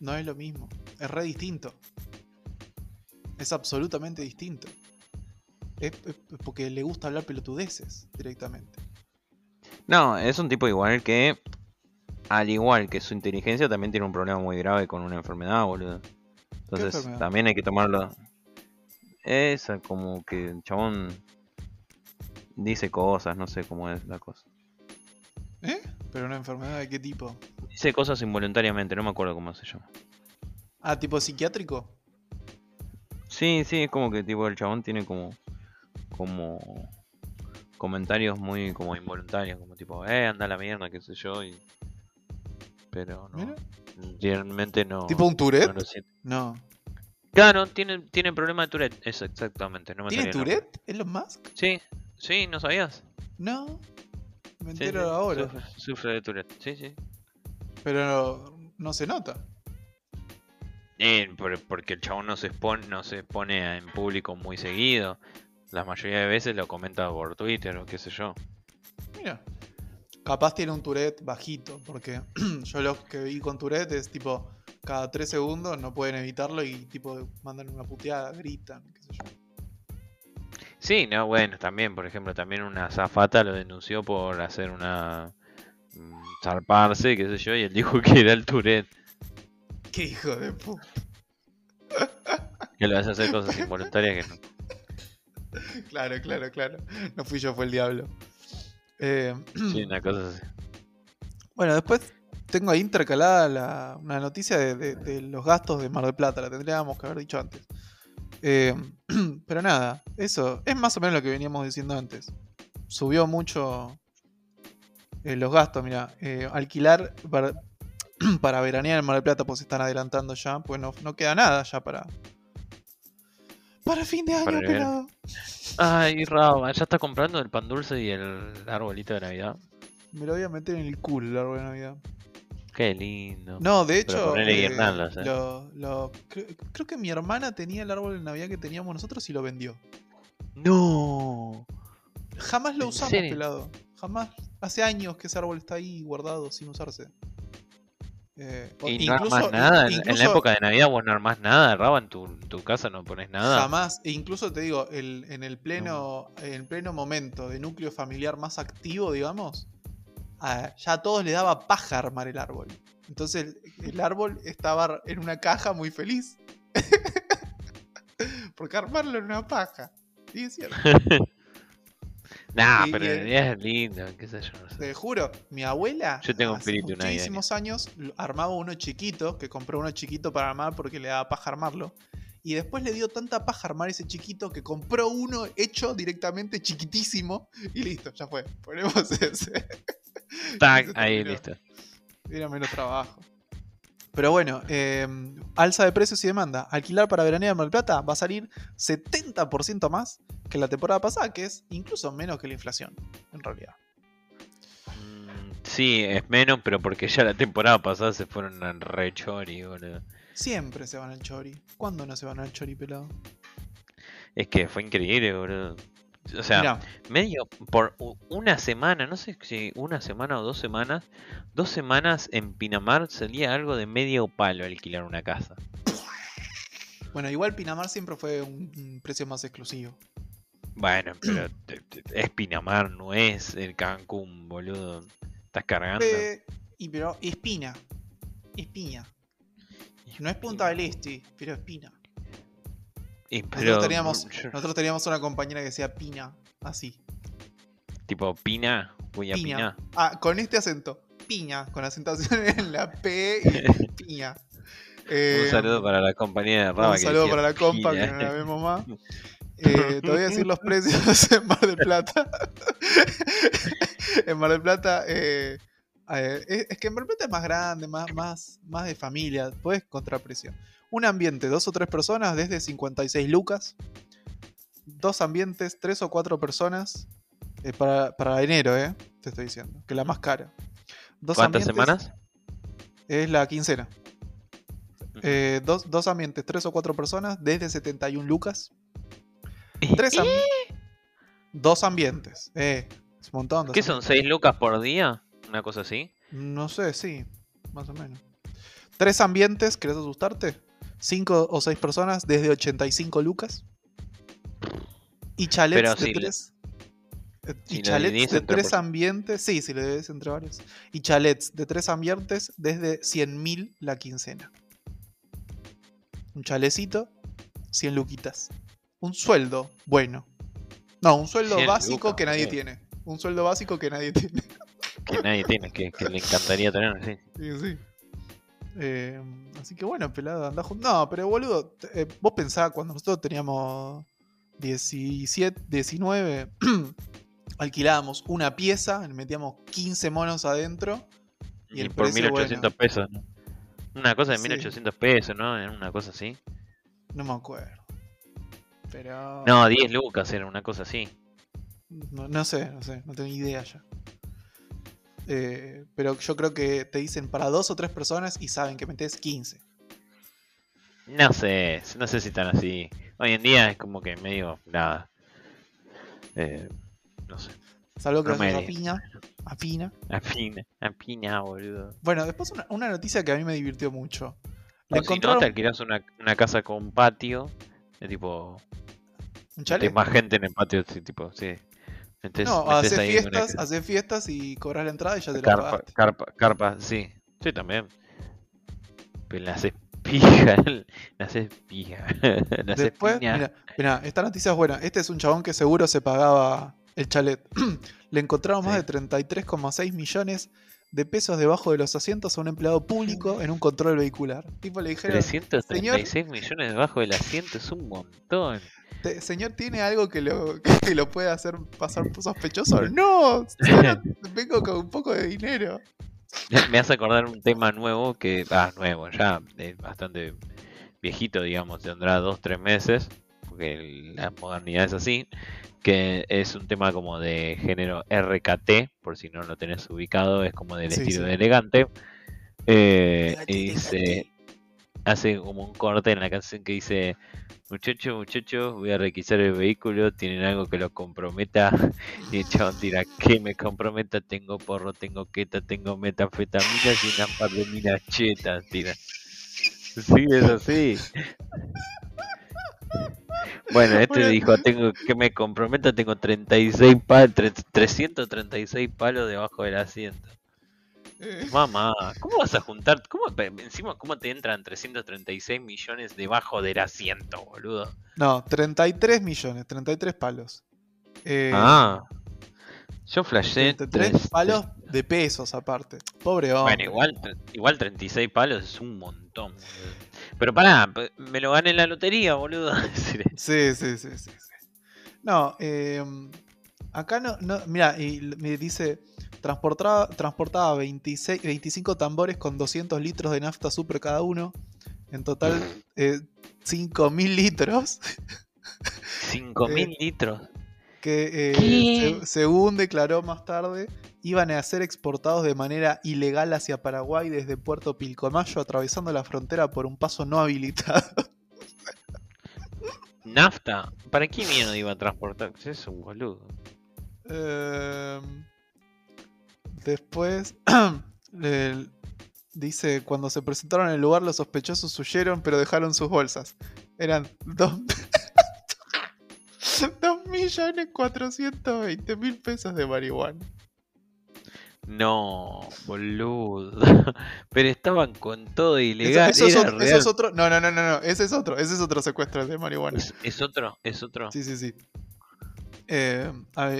No es lo mismo. Es re distinto. Es absolutamente distinto. Es porque le gusta hablar pelotudeces directamente. No, es un tipo igual que, al igual que su inteligencia, también tiene un problema muy grave con una enfermedad, boludo. Entonces, enfermedad? también hay que tomarlo. Esa, como que el chabón dice cosas, no sé cómo es la cosa. ¿Eh? ¿Pero una enfermedad de qué tipo? Dice cosas involuntariamente, no me acuerdo cómo se llama. Ah, tipo psiquiátrico. Sí, sí, es como que tipo el chabón tiene como como comentarios muy como involuntarios, como tipo, eh, anda a la mierda, qué sé yo, y pero no, Mira. realmente no. ¿Tipo un Tourette? No. Claro, tiene, tiene problema de Tourette, eso exactamente, no me ¿Tiene. Tourette? ¿Elon Musk? Sí, sí, ¿no sabías? No. Me entero sí, ahora. Sufre, sufre de Tourette, sí, sí. Pero no, no se nota. Eh, por- porque el chabón no se expone, no se pone en público muy seguido. La mayoría de veces lo comenta por Twitter o qué sé yo. Mira. Capaz tiene un Tourette bajito, porque (clears throat) yo los que vi con Tourette es tipo, cada tres segundos no pueden evitarlo y tipo mandan una puteada, gritan, qué sé yo. Sí, no, bueno, también, por ejemplo, también una zafata lo denunció por hacer una mm, zarparse, qué sé yo, y él dijo (laughs) que era el Tourette, Qué hijo de puta. que lo hace hacer (laughs) cosas involuntarias que no. (laughs) Claro, claro, claro. No fui yo, fue el diablo. Eh, Sí, (clears throat) una cosa así. Bueno, después tengo ahí intercalada la- una noticia de, de- de los gastos de Mar del Plata, la tendríamos que haber dicho antes. Eh, (clears throat) pero nada, eso es más o menos lo que veníamos diciendo antes. Subió mucho eh, los gastos, mira, alquilar para, (clears throat) para veranear en Mar del Plata, pues se están adelantando ya, pues no, no queda nada ya para... Para fin de año, pelado. Ay, Raba, ¿ya está comprando el pan dulce y el arbolito de Navidad? Me lo voy a meter en el culo el árbol de Navidad. Qué lindo. No, de hecho, eh, guirnaldas, eh. lo- lo- creo, creo que mi hermana tenía el árbol de Navidad que teníamos nosotros y lo vendió. No. Jamás lo ¿En usamos, pelado. Jamás. Hace años que ese árbol está ahí guardado sin usarse. Eh, Y no armás nada. En- en, la época de Navidad vos no armás nada, Raba, en tu, en tu casa no pones nada. Jamás, e incluso te digo, el- en el pleno, en pleno momento de núcleo familiar más activo, digamos, a- ya a todos le daba paja armar el árbol. Entonces el, el árbol estaba en una caja muy feliz. (laughs) Porque armarlo era una paja. Sí, es cierto. (laughs) Nah, y- pero en realidad es lindo, qué sé yo, no sé. Te juro, mi abuela Yo tengo hace espíritu navideño. muchísimos años armaba uno chiquito, que compró uno chiquito para armar porque le daba paja armarlo. Y después le dio tanta paja armar ese chiquito que compró uno hecho directamente chiquitísimo y listo, ya fue. Ponemos (laughs) ese. Tac, ahí listo. Era menos trabajo. Pero bueno, eh, alza de precios y demanda. Alquilar para veranear en Mar del Plata va a salir 70% más que la temporada pasada, que es incluso menos que la inflación, en realidad. Mm, Sí, es menos, pero porque ya la temporada pasada se fueron al re chori, boludo. Siempre se van al chori. ¿Cuándo no se van al chori pelado? Es que fue increíble, boludo. O sea, Mirá, medio por una semana, no sé si una semana o dos semanas, dos semanas en Pinamar salía algo de medio palo alquilar una casa. bueno, igual Pinamar siempre fue un, precio más exclusivo. Bueno, pero es Pinamar, no es el Cancún, boludo. Estás cargando. Eh, y pero Espina. Espiña. No es Punta del Este, pero Espina. Nosotros teníamos, nosotros teníamos una compañera que decía Pina, así. tipo Pina, Piña. Pina. Ah, con este acento. Piña, con acentuación (laughs) en la P y (laughs) piña. Eh, Un saludo para la compañía de Raba. un que saludo para la compa, Pina. que no la vemos más. (laughs) Eh, te voy a decir los precios en Mar del Plata. en Mar del Plata, eh, eh, es, es que en Mar del Plata es más grande, más, más, más de familia. Puedes encontrar precio. Un ambiente, dos o tres personas, desde 56 lucas. Dos ambientes, tres o cuatro personas. eh, para, para enero, eh, te estoy diciendo. Que la más cara. Dos ¿Cuántas semanas? Es la quincena. Eh, dos, dos ambientes, tres o cuatro personas, desde 71 lucas. Tres am- Dos ambientes. Eh, es un montón. dos ¿Qué son? ¿6 lucas por día? ¿Una cosa así? No sé, sí, más o menos. Tres ambientes, ¿querés asustarte? Cinco o seis personas desde 85 lucas. Y chalets Pero de si tres. Y chalets de tres ambientes, sí, si le debes entre varios. Y chalets de tres ambientes desde 100.000 la quincena. Un chalecito, 100 luquitas. Un sueldo, bueno. No, un sueldo 100 básico lucas, que nadie tiene. Un sueldo básico que nadie (laughs) tiene. Que nadie tiene, que, que le encantaría tener. Sí. Sí, sí. Eh, así que bueno, pelado, anda jun- No, pero boludo, eh, vos pensás cuando nosotros teníamos 17, 19, (clears throat) alquilábamos una pieza, metíamos 15 monos adentro. Y Y, el por precio, 1800 pesos, ¿no? Una cosa de Sí. 1800 pesos, ¿no? Era una cosa así. No me acuerdo. Pero. No, 10 lucas era una cosa así. No, no sé, no sé, no tengo idea ya. Eh, pero yo creo que te dicen para dos o tres personas y saben que metes 15. No sé, no sé si tan así. Hoy en día es como que medio nada. Eh, no sé. Salvo que vayas a piña. A pina. A pina, a pina, boludo. Bueno, después una, una noticia que a mí me divirtió mucho. Si no, encontraron te alquilás una, una casa con patio. De tipo. un chalet. más gente en el patio, tipo, sí. No, haces ahí una fiestas, fiestas y cobras la entrada y ya te la carpa, pagaste. carpa, carpa, sí. Sí, también. Pero la haces pija. (laughs) La haces pija. (laughs) La Después, mira, mira, esta noticia es buena. Este es un chabón que seguro se pagaba el chalet. (clears throat) Le encontraron más de 33,6 millones de pesos debajo de los asientos a un empleado público en un control vehicular. Tipo le dijeron, 336 millones debajo del asiento es un montón. "Te- señor, ¿tiene algo que lo, (laughs) que lo pueda hacer pasar por sospechoso? No, (laughs) señora, vengo con un poco de dinero. Me hace acordar un tema nuevo que. Ah, nuevo, ya es bastante viejito, digamos, tendrá dos, tres meses, porque la modernidad es así. Que es un tema como de género RKT, por si no lo tenés ubicado, es como del Sí, estilo sí. de elegante. Eh, Elegante, y dice. Hace como un corte en la canción que dice, muchachos, muchachos, voy a requisar el vehículo, tienen algo que los comprometa. (laughs) Y el chabón tira, ¿qué me comprometa? Tengo porro, tengo queta, tengo metanfetaminas y una par de minas chetas, tira. Sí, es así. Bueno, este Bueno. dijo, tengo que me comprometa, tengo 36 palos, 336 palos debajo del asiento. Eh, Mamá, ¿cómo vas a juntar? ¿Cómo, encima, ¿cómo te entran 336 millones debajo del asiento, boludo? no, 33 millones, 33 palos. Eh, Ah, yo flashé. 33 tres- palos de pesos aparte. Pobre hombre. Bueno, igual, igual 36 palos es un montón. boludo. Pero pará, me lo gané en la lotería, boludo. (laughs) Sí, sí, sí, sí. sí. No, eh, acá no, no. Mira, y me dice. Transportaba, transportaba 26, 25 tambores con 200 litros de nafta super cada uno. En total, eh, 5.000 litros. (laughs) 5000 litros. Que eh, según declaró más tarde, iban a ser exportados de manera ilegal hacia Paraguay desde Puerto Pilcomayo, atravesando la frontera por un paso no habilitado. (laughs) Nafta. ¿Para qué mierda iba a transportar? Es un boludo. Em, después (clears throat) el- dice, cuando se presentaron en el lugar los sospechosos huyeron pero dejaron sus bolsas. Eran dos, (laughs) dos millones cuatrocientos mil pesos de marihuana. No, boludo. (laughs) Pero estaban con todo ilegal. eso es eso real. es otro- No, no, no, no, no. Ese es otro. Ese es otro secuestro de marihuana. Es, es otro, es otro. Sí, sí, sí. Eh,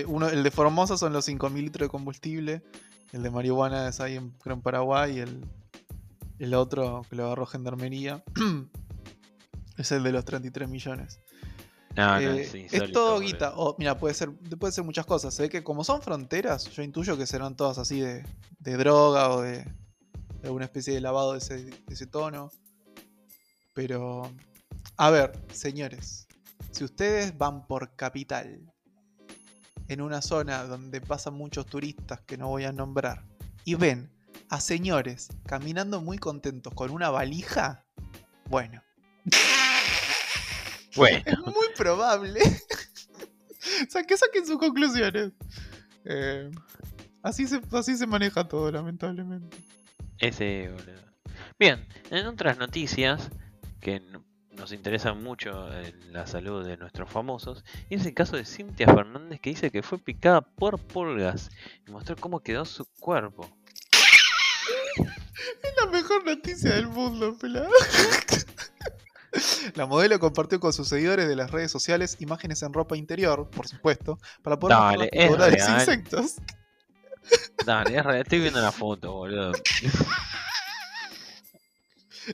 uno, el de Formosa son los 5.000 litros de combustible. El de marihuana es ahí en, Paraguay. Y el, el otro que lo agarró Gendarmería (clears throat) es el de los 33 millones. No, no, Eh, es todo guita. O, mira, puede ser, puede ser muchas cosas. Se ve que como son fronteras, yo intuyo que serán todas así de, de droga o de, de alguna especie de lavado de ese, de ese tono. Pero, a ver, señores, si ustedes van por capital, en una zona donde pasan muchos turistas que no voy a nombrar, y ven a señores caminando muy contentos con una valija, bueno, (laughs) Bueno, es muy probable. (laughs) o sea, que saquen sus conclusiones. Eh, así, se, así se maneja todo, lamentablemente. ese, boludo. Bien, en otras noticias que nos interesan mucho en la salud de nuestros famosos, y es el caso de Cintia Fernández que dice que fue picada por pulgas y mostró cómo quedó su cuerpo. (laughs) Es la mejor noticia del mundo, pelado. (laughs) La modelo compartió con sus seguidores de las redes sociales imágenes en ropa interior, por supuesto, para poder Dale, es de los insectos. Dale, es real, estoy viendo la foto, boludo. (laughs)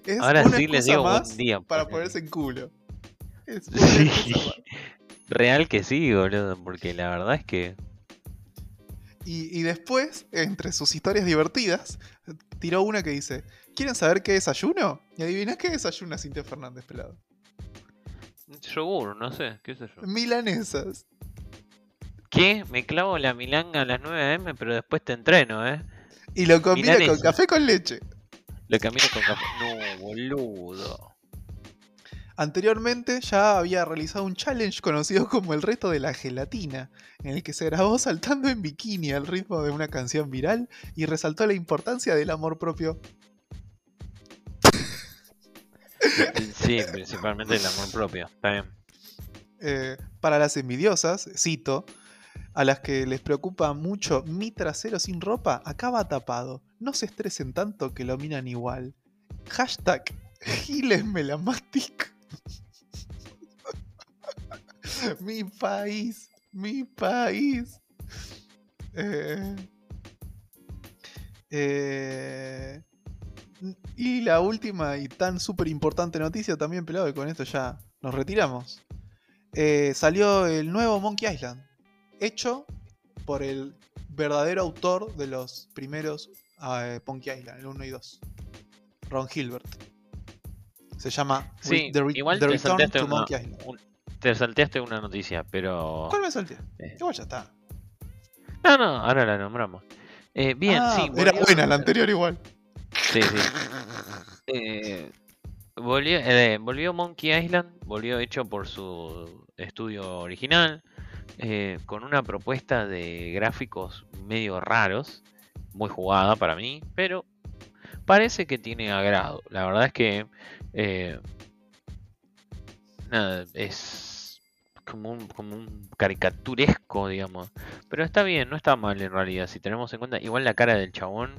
Es Ahora una sí les digo buen más día. para ponerse en culo. Es Sí. (laughs) Real que sí, boludo, porque la verdad es que Y, y después, entre sus historias divertidas, tiró una que dice: ¿Quieren saber qué desayuno? Y adivina qué desayuna Cintia Fernández, pelado. yogur, no sé, qué sé yo. Milanesas. ¿Qué? Me clavo la milanga a las 9 am, pero después te entreno, ¿eh? Y lo combina con café con leche. Lo camino con. No, boludo. Anteriormente ya había realizado un challenge conocido como el reto de la gelatina, en el que se grabó saltando en bikini al ritmo de una canción viral y resaltó la importancia del amor propio. Sí, principalmente el amor propio. Está bien. Eh, para las envidiosas, cito, a las que les preocupa mucho mi trasero sin ropa, acaba tapado. No se estresen tanto que lo miran igual. Hashtag Giles me la mastico. (laughs) mi país, mi país. Eh, eh, y la última y tan súper importante noticia también, pelado, y con esto ya nos retiramos. Eh, salió el nuevo Monkey Island, hecho por el verdadero autor de los primeros eh, Monkey Island, el 1 y 2, Ron Hilbert. Se llama Sí, The, Re- igual The te Return salteaste to una, Monkey Island. un- te salteaste una noticia, pero... ¿Cuál me salté? Eh. Igual ya está. No, no, ahora la nombramos. Eh, bien, Ah, sí. era buena la anterior igual. Sí, sí. Eh, volvió, eh, volvió Monkey Island, volvió hecho por su estudio original, eh, con una propuesta de gráficos medio raros, muy jugada para mí, pero parece que tiene agrado. La verdad es que eh, nada, es como un, como un caricaturesco, digamos. Pero está bien, no está mal en realidad. Si tenemos en cuenta, igual la cara del chabón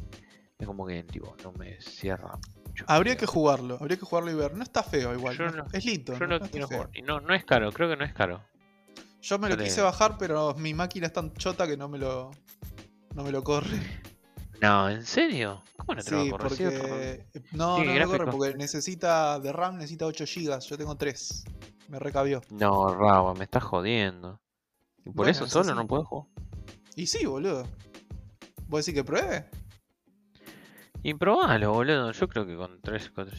es como que tipo, no me cierra mucho. Habría que jugarlo, habría que jugarlo y ver. No está feo igual. Yo no- no- es lindo. Yo no, no no está quiero feo. jugar. Y no, no es caro, creo que no es caro. Yo me lo Vale. quise bajar, pero mi máquina es tan chota que no me lo, no me lo corre. (laughs) No, ¿en serio? ¿Cómo no te lo va Sí, a correr? Sí, porque. por- eh, No, Sí, no me lo corre porque necesita de RAM, necesita 8 GB. Yo tengo 3. Me recabió. No, Raba, me estás jodiendo. ¿Y por Bueno, eso es solo no puedo jugar? Y sí, boludo. ¿Vos decís que pruebe? Y probalo, boludo. Yo creo que con 3, 4,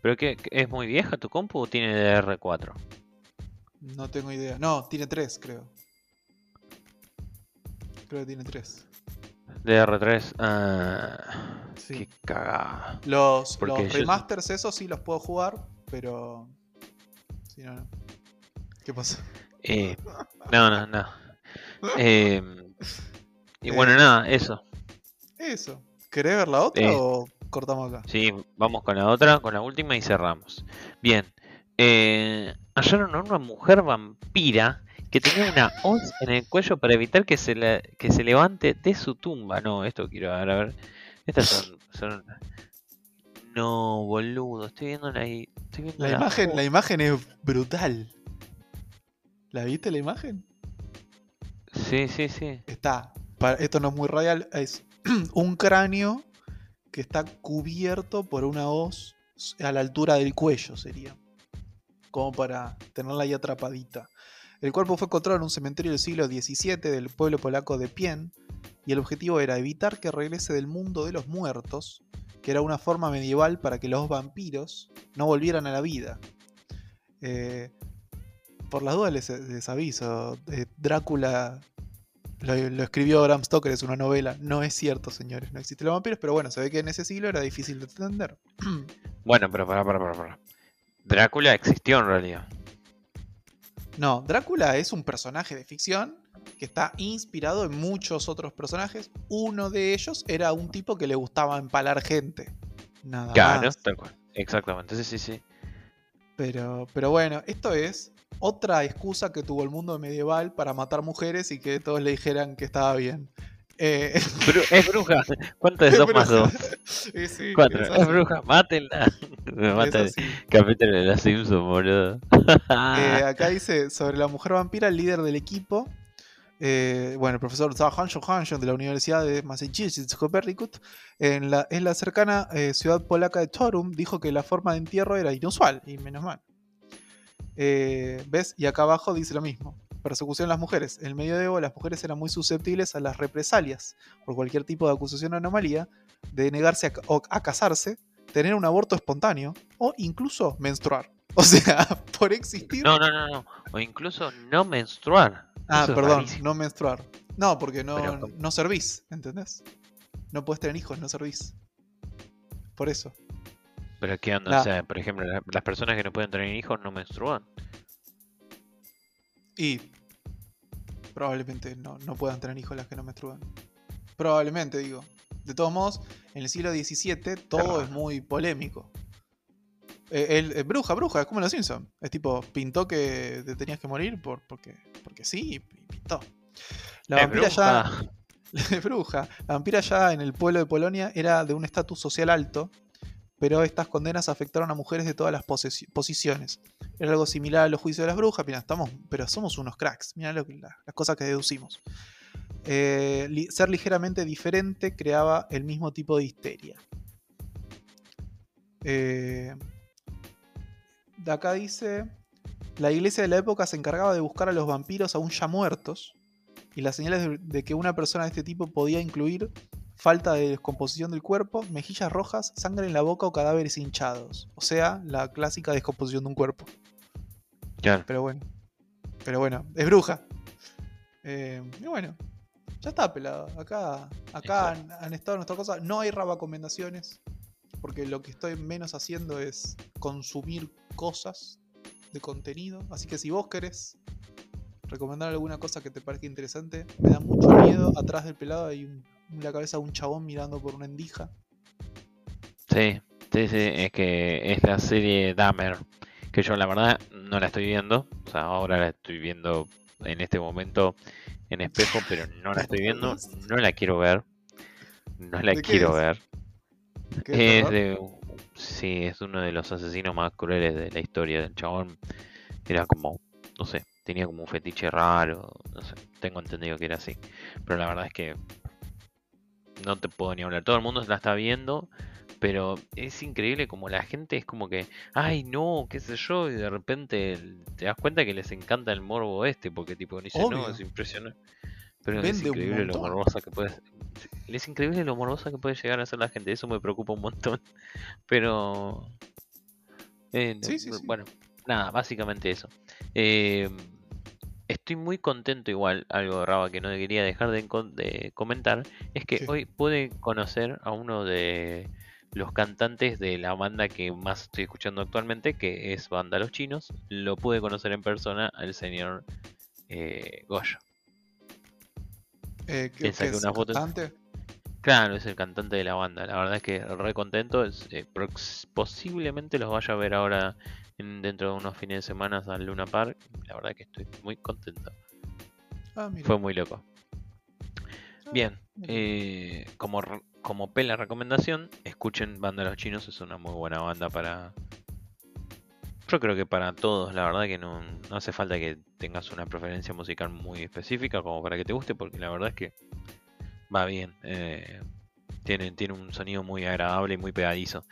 ¿Pero qué? qué- ¿Es muy vieja tu compu o tiene DR4? No tengo idea. No, tiene 3, creo. Creo que tiene 3. DR3. Ah, Sí. Qué cagada. Los, Porque los yo- remasters, esos sí los puedo jugar, pero. Sí, no, no. ¿Qué pasó? Eh, no, no, no. Eh, y Eh. bueno, nada, eso. Eso. ¿Querés ver la otra Eh. o cortamos acá? Sí, vamos con la otra, con la última y cerramos. Bien. Hallaron a una mujer vampira que tenía una hoz en el cuello para evitar que se, la- que se levante de su tumba. No, esto quiero ver, a ver. Estas son... son- No, boludo, estoy viendo la, estoy viendo La la imagen, la imagen es brutal. ¿La viste la imagen? Sí, sí, sí. Está. pa- esto no es muy radial. Es (clears throat) un cráneo que está cubierto por una hoz a la altura del cuello, sería. Como para tenerla ahí atrapadita. El cuerpo fue encontrado en un cementerio del siglo XVII del pueblo polaco de Pien. Y el objetivo era evitar que regrese del mundo de los muertos, que era una forma medieval para que los vampiros no volvieran a la vida. Eh, por las dudas les, aviso, eh, Drácula lo, lo escribió Bram Stoker, es una novela. No es cierto, señores, no existen los vampiros, pero bueno, se ve que en ese siglo era difícil de entender. (clears throat) Bueno, pero para, para, para, para. Drácula existió en realidad. No, Drácula es un personaje de ficción que está inspirado en muchos otros personajes. Uno de ellos era un tipo que le gustaba empalar gente. Nada Claro, más. tal cual. Exactamente, sí, sí, sí. Pero, pero bueno, esto es otra excusa que tuvo el mundo medieval para matar mujeres y que todos le dijeran que estaba bien. Eh, (laughs) Bru- es bruja. ¿Cuánto (laughs) es Es 2 más bruja. 2? y sí, 4. es bruja, mátenla. (laughs) Me mata el así. capítulo de la Simpson, boludo. Eh, acá dice sobre la mujer vampira, el líder del equipo. eh, bueno, el profesor Zhao Hansho Hansho de la Universidad de Massachusetts, Connecticut, en la, en la cercana ciudad polaca de Torum, dijo que la forma de entierro era inusual, y menos mal. ¿Ves? Y acá abajo dice lo mismo. Persecución a las mujeres. En el medioevo las mujeres eran muy susceptibles a las represalias por cualquier tipo de acusación o anomalía, de negarse a, a casarse, tener un aborto espontáneo o incluso menstruar. (laughs) O sea, por existir No, no, no, no. O incluso no menstruar. Ah, Eso perdón, no menstruar. No, porque no, Pero- no servís, ¿entendés? No puedes tener hijos, no servís. Por eso. Pero qué onda, o sea, por ejemplo, la- las personas que no pueden tener hijos no menstruan. Y probablemente no, no puedan tener hijos las que no menstruan. Probablemente, digo. De todos modos, en el siglo XVII todo es muy polémico. Eh, el, eh, bruja, bruja, es como los Simpsons. Es tipo, pintó que te tenías que morir por, porque, porque sí, y pintó. La Es vampira ya. bruja. (laughs) La vampira ya en el pueblo de Polonia era de un estatus social alto, pero estas condenas afectaron a mujeres de todas las posiciones. Era algo similar a los juicios de las brujas, pero somos unos cracks, mira la- las cosas que deducimos. Eh, ser ligeramente diferente creaba el mismo tipo de histeria. Eh, de acá dice, la iglesia de la época se encargaba de buscar a los vampiros aún ya muertos, y las señales de que una persona de este tipo podía incluir falta de descomposición del cuerpo, mejillas rojas, sangre en la boca o cadáveres hinchados. O sea, la clásica descomposición de un cuerpo. Claro. Pero bueno. Pero bueno, es bruja. Eh, y bueno, ya está pelado. Acá, acá han, han estado nuestras cosas. No hay recomendaciones. porque lo que estoy menos haciendo es consumir cosas de contenido. Así que si vos querés recomendar alguna cosa que te parezca interesante, me da mucho miedo. Atrás del pelado hay un- la cabeza de un chabón mirando por una endija. Sí, sí, sí, es que es la serie Dahmer, que yo la verdad no la estoy viendo, o sea, ahora la estoy viendo en este momento en espejo, pero no la estoy viendo, no la quiero ver, no la ¿De qué quiero es? ver. ¿Qué Es de, sí, es uno de los asesinos más crueles de la historia. El chabón era como, no sé, tenía como un fetiche raro, no sé, tengo entendido que era así. Pero la verdad es que no te puedo ni hablar. Todo el mundo la está viendo, pero es increíble como la gente es como que, ay no, qué sé yo, y de repente te das cuenta que les encanta el morbo este, porque tipo dice, no, es impresionante. Pero es Vende increíble lo morbosa que puede es increíble lo morbosa que puede llegar a ser la gente, eso me preocupa un montón. (laughs) Pero eh, Sí, sí, sí. bueno, nada, básicamente eso. Eh, estoy muy contento igual, algo Raba que no quería dejar de, comentar, es que hoy pude conocer a uno de los cantantes de la banda que más estoy escuchando actualmente, que es Banda Los Chinos. Lo pude conocer en persona al señor eh, Goyo. Eh, ¿qué- le qué saqué es, una foto. cantante? Claro, es el cantante de la banda. La verdad es que re contento. es, eh, posiblemente los vaya a ver ahora en- dentro de unos fines de semana al Luna Park. La verdad que estoy muy contento. Ah. Fue muy loco. Ah, Bien, eh, como, como pela recomendación, escuchen Banda de los Chinos. Es una muy buena banda para... Yo creo que para todos, la verdad que no, no hace falta que tengas una preferencia musical muy específica como para que te guste, porque la verdad es que va bien. eh, tiene, tiene un sonido muy agradable y muy pegadizo.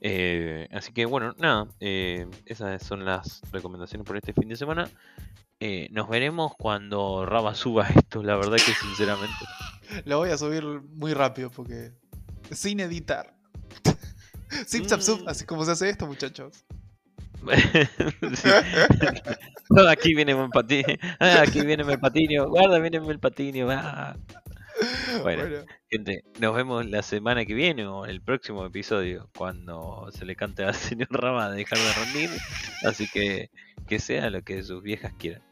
Eh, así que bueno, nada, eh, esas son las recomendaciones por este fin de semana. Eh, nos veremos cuando Raba suba (laughs) esto, la verdad que sinceramente. Lo voy a subir muy rápido porque. Sin editar. (laughs) Zip zap zup, Mm. así como se hace esto, muchachos. (laughs) No, aquí viene el patinio. Ah, aquí viene el patinio. Guarda, viene el patinio. ah. (laughs) Bueno. Bueno, Gente, nos vemos la semana que viene o el próximo episodio cuando se le cante al (laughs) señor Rama a dejar de rendir. Así que que sea lo que sus viejas quieran.